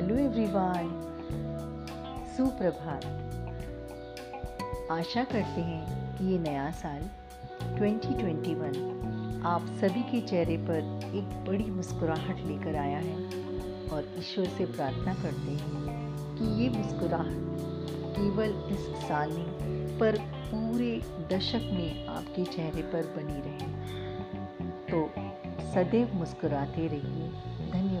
Hello everyone. सुप्रभात। आशा करते हैं कि ये नया साल 2021 आप सभी के चेहरे पर एक बड़ी मुस्कुराहट लेकर आया है और ईश्वर से प्रार्थना करते हैं कि ये मुस्कुराहट केवल इस साल में पर पूरे दशक में आपके चेहरे पर बनी रहे। तो सदैव मुस्कुराते रहिए। धन्यवाद।